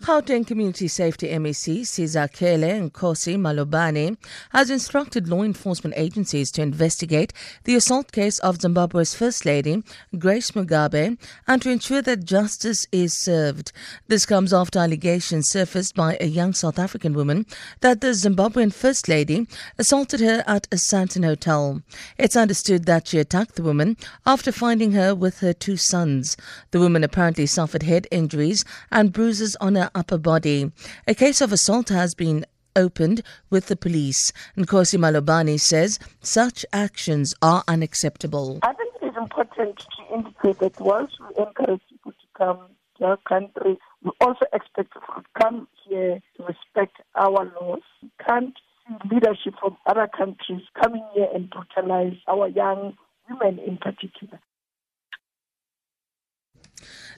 Gauteng Community Safety MEC Sizakele Nkosi Malobane has instructed law enforcement agencies to investigate the assault case of Zimbabwe's First Lady, Grace Mugabe, and to ensure that justice is served. This comes after allegations surfaced by a young South African woman that the Zimbabwean First Lady assaulted her at a Sandton hotel. It's understood that she attacked the woman after finding her with her two sons. The woman apparently suffered head injuries and bruises on her upper body. A case of assault has been opened with the police. Nkosi Malobane says such actions are unacceptable. I think it is important to indicate that once we encourage people to come to our country, we also expect people to come here to respect our laws. We can't see leadership from other countries coming here and brutalize our young women in particular.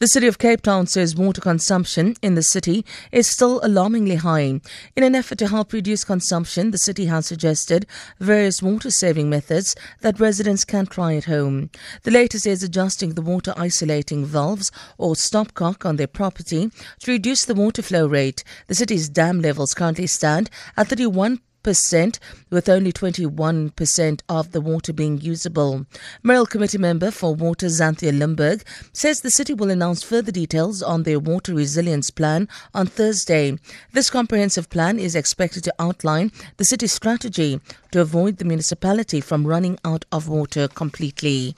The city of Cape Town says water consumption in the city is still alarmingly high. In an effort to help reduce consumption, the city has suggested various water saving methods that residents can try at home. The latest is adjusting the water isolating valves or stopcock on their property to reduce the water flow rate. The city's dam levels currently stand at 31 percent with only 21% of the water being usable. Mayoral Committee member for Water Xanthea Limberg says the city will announce further details on their water resilience plan on Thursday. This comprehensive plan is expected to outline the city's strategy to avoid the municipality from running out of water completely.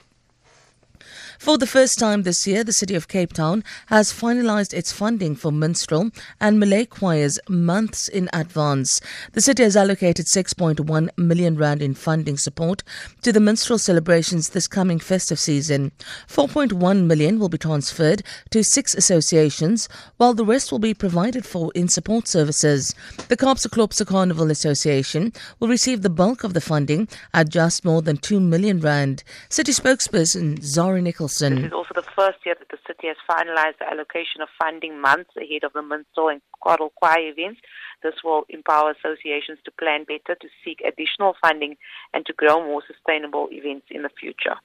For the first time this year, the City of Cape Town has finalized its funding for minstrel and Malay choirs months in advance. The city has allocated 6.1 million rand in funding support to the minstrel celebrations this coming festive season. 4.1 million will be transferred to six associations, while the rest will be provided for in support services. The Kaapse Klopse Carnival Association will receive the bulk of the funding at just more than 2 million rand. City spokesperson Zari Nichols this is also the first year that the city has finalized the allocation of funding months ahead of the minstrel and choral choir events. This will empower associations to plan better, to seek additional funding, and to grow more sustainable events in the future.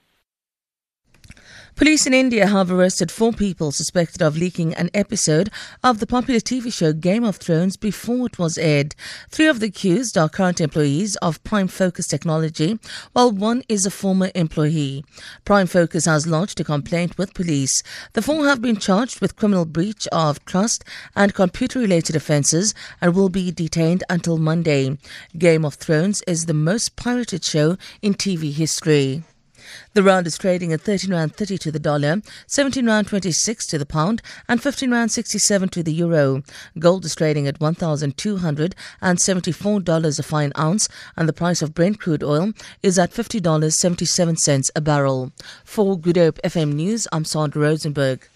Police in India have arrested four people suspected of leaking an episode of the popular TV show Game of Thrones before it was aired. Three of the accused are current employees of Prime Focus Technology, while one is a former employee. Prime Focus has lodged a complaint with police. The four have been charged with criminal breach of trust and computer related offences and will be detained until Monday. Game of Thrones is the most pirated show in TV history. The rand is trading at 13 rand 30 to the dollar, 17 rand 26 to the pound, and 15 rand 67 to the euro. Gold is trading at $1,274 a fine ounce, and the price of Brent crude oil is at $50.77 a barrel. For Good Hope FM News, I'm Sandra Rosenberg.